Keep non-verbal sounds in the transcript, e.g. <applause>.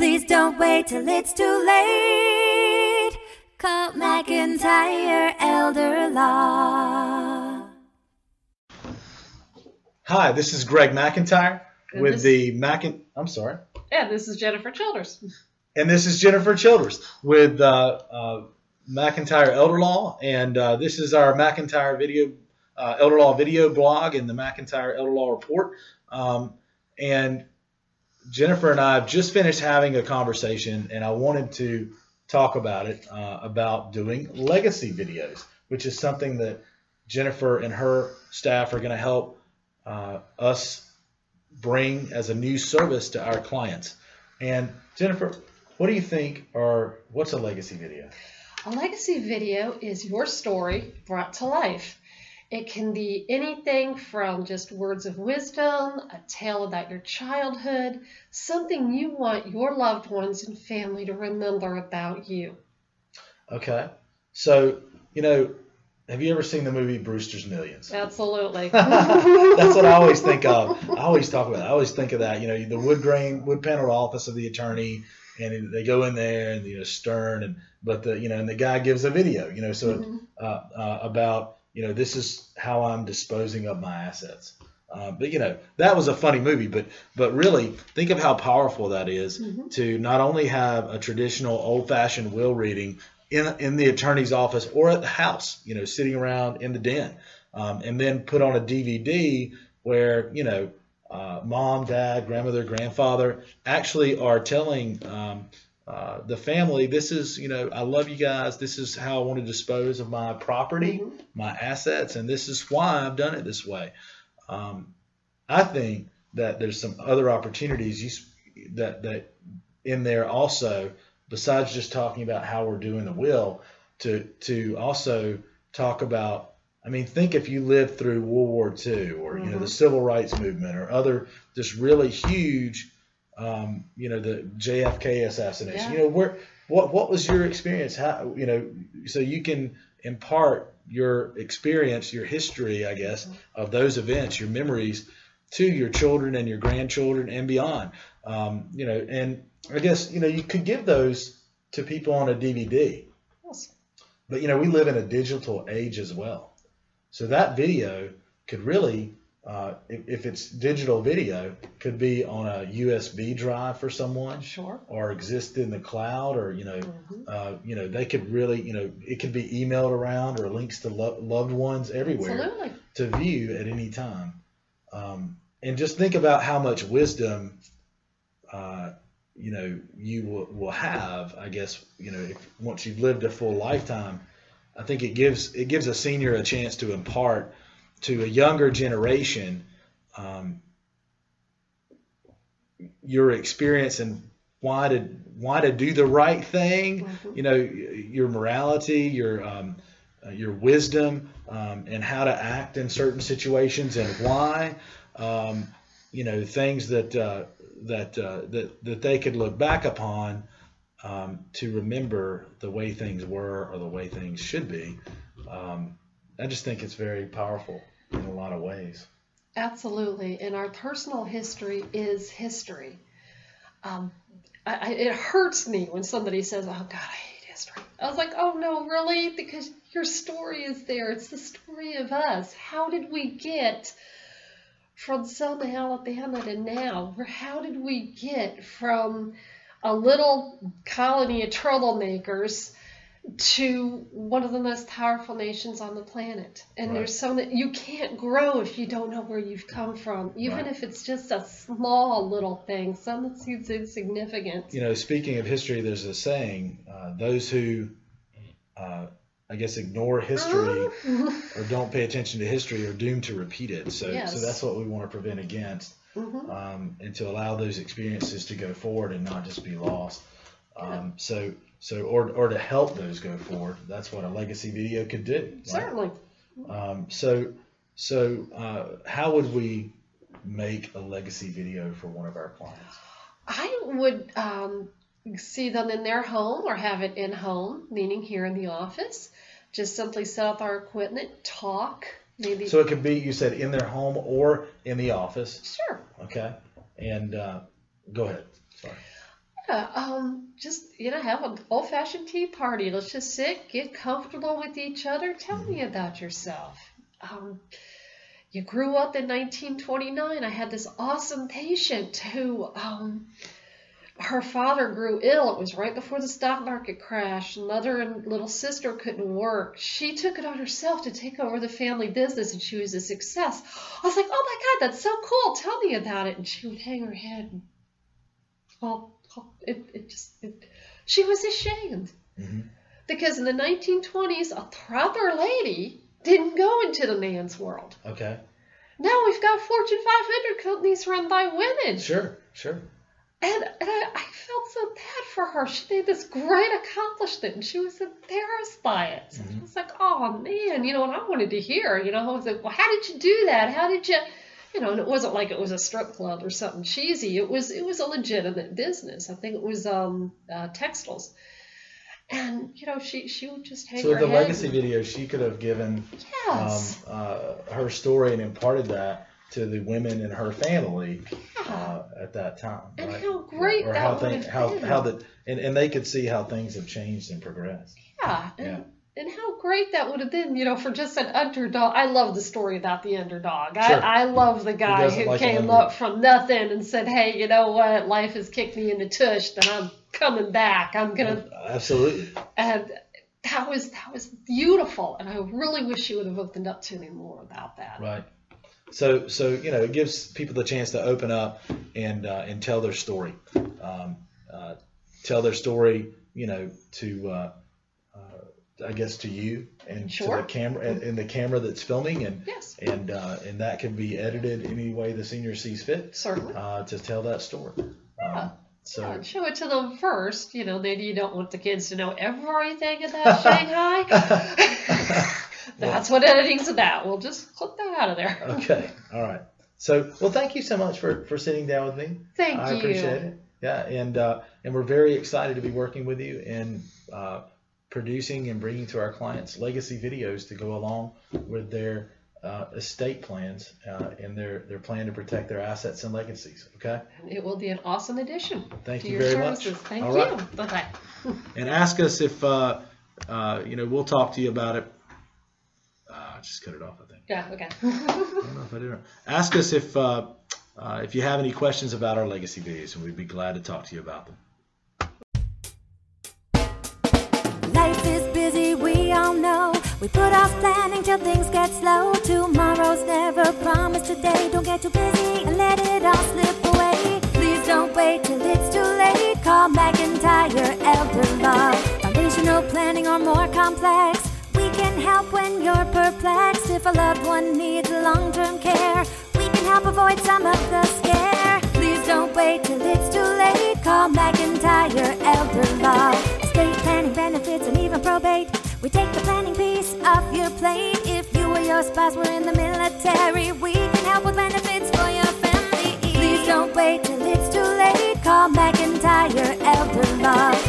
Please don't wait till it's too late. Call McIntyre Elder Law. Hi, this is Greg McIntyre And with this- the Macin. I'm sorry. Yeah, this is Jennifer Childers. <laughs> And this is Jennifer Childers with uh, uh, McIntyre Elder Law, and uh, this is our McIntyre video uh, Elder Law video blog and the McIntyre Elder Law report. Um, and Jennifer and I have just finished having a conversation, and I wanted to talk about it uh, about doing legacy videos, which is something that Jennifer and her staff are going to help uh, us bring as a new service to our clients. And Jennifer, what do you think are what's a legacy video? A legacy video is your story brought to life. It can be anything from just words of wisdom, a tale about your childhood, something you want your loved ones and family to remember about you. Okay. So, you know, have you ever seen the movie Brewster's Millions? Absolutely. <laughs> That's what I always think of. I always talk about. It. I always think of that. You know, the wood grain, wood paneled office of the attorney, and they go in there, and you know, stern, and but the you know, and the guy gives a video. You know, so Mhm. uh, uh, about you know, this is how I'm disposing of my assets. Uh, but you know, that was a funny movie. But but really, think of how powerful that is Mhm. to not only have a traditional old-fashioned will reading in in the attorney's office or at the house, you know, sitting around in the den, um, and then put on a DVD where you know uh, mom, dad, grandmother, grandfather actually are telling um, uh, the family, this is you know, I love you guys. This is how I want to dispose of my property, Mhm. my assets, and this is why I've done it this way. Um, I think that there's some other opportunities you, that that in there also, besides just talking about how we're doing the will, to to also talk about. I mean, think if you lived through World War II or you know the Mhm. Civil Rights Movement or other just really huge, um, you know, the JFK assassination. Yeah. You know, where what what was your experience? How you know, so you can impart your experience, your history, I guess, of those events, your memories to your children and your grandchildren and beyond. Um, you know, and I guess you know you could give those to people on a DVD, but you know we live in a digital age as well, so that video could really. Uh, if, if it's digital video, could be on a USB drive for someone, Sure. or exist in the cloud, or you know, Mhm. uh, you know, they could really, you know, it could be emailed around or links to lo- loved ones everywhere Absolutely. to view at any time. Um, and just think about how much wisdom, uh, you know, you will, will have. I guess you know, if, once you've lived a full lifetime, I think it gives it gives a senior a chance to impart to a younger generation um, your experience and why to why to do the right thing Mhm. you know your morality your um, uh, your wisdom um, and how to act in certain situations and why um, you know things that uh, that uh, that that they could look back upon um, to remember the way things were or the way things should be um, I just think it's very powerful in a lot of ways Absolutely. And our personal history is history. Um, I, it hurts me when somebody says, oh, God, I hate history. I was like, oh, no, really? Because your story is there. It's the story of us. How did we get from Selma, Alabama to now? How did we get from a little colony of troublemakers to one of the most powerful nations on the planet. And Right. there's so that you can't grow if you don't know where you've come from, even Right. if it's just a small little thing, something that seems insignificant. you know, speaking of history, there's a saying: uh, those who, uh, I guess, ignore history <laughs> or don't pay attention to history are doomed to repeat it. So, Yes. so that's what we want to prevent against, Mhm. um, and to allow those experiences to go forward and not just be lost. Um, so, so or or to help those go forward. That's what a legacy video could do. right? Certainly. Um, so, so uh, how would we make a legacy video for one of our clients? I would um, see them in their home or have it in home, meaning here in the office. Just simply set up our equipment, talk, maybe. So it could be you said in their home or in the office. sure. Okay. And uh, go ahead. Sorry. Yeah, um, just you know, have an old-fashioned tea party. Let's just sit, get comfortable with each other. Tell me about yourself. Um, you grew up in 1929. I had this awesome patient who, um, her father grew ill. It was right before the stock market crash. Mother and little sister couldn't work. She took it on herself to take over the family business, and she was a success. I was like, oh my God, that's so cool. Tell me about it. And she would hang her head. And, well, it, it just, it, she was ashamed. Mhm. Because in the 1920s, a proper lady didn't go into the man's world. Okay. Now we've got Fortune 500 companies run by women. Sure. Sure. And, and I, I felt so bad for her. She made this great accomplishment and she was embarrassed by it. So I was like, oh man, you know, and I wanted to hear, you know, I was like, well, how did you do that? How did you, you know, and it wasn't like it was a strip club or something cheesy. It was, it was a legitimate business. I think it was um, uh, textiles. And, you know, she, she would just hang So her the legacy video, she could have given um, uh, her story and imparted that to the women in her family uh, at that time. And right? how great or that how have how been. how the and, and they could see how things have changed and progressed. Yeah, and, Yeah. and how great that would have been, you know, for just an underdog. I love the story about the underdog. Sure. I, I love the guy doesn't who like came up from nothing and said, hey, you know what, life has kicked me in the tush, then I'm coming back. I'm gonna, Absolutely. and that was that was beautiful, and I really wish you would have opened up to me more about that. Right. So so you know it gives people the chance to open up and uh, and tell their story, um, uh, tell their story. You know to uh, uh, I guess to you and to the camera and, and the camera that's filming and Yes, and uh, and that can be edited any way the senior sees fit certainly. uh, to tell that story. Um, so Yeah, show it to them first. You know, maybe you don't want the kids to know everything about <laughs> Shanghai. <laughs> That's what editing's about. We'll just clip that out of there. okay, all right. So well, thank you so much for for sitting down with me. Thank I you. appreciate it. Yeah, and uh, and we're very excited to be working with you and uh, producing and bringing to our clients legacy videos to go along with their uh, estate plans uh, and their their plan to protect their assets and legacies. Okay, It will be an awesome addition Thank to you your very much. Thank All you. right. Bye bye. <laughs> and ask us if uh, uh, you know we'll talk to you about it. Uh, I just cut it off. I think. Yeah. Okay. <laughs> I don't know if I did. Ask us if uh, uh, if you have any questions about our legacy videos, and we'd be glad to talk to you about them. We put off planning till things get slow. Tomorrow's never promised today. Don't get too busy and let it all slip away. Please don't wait till it's too late. Call McIntyre Elder Law. Foundational planning or more complex. We can help when you're perplexed. If a loved one needs long term care, spouse were in the military, we can help with benefits for your family. Please don't wait till it's too late. Call McIntyre Elder Law.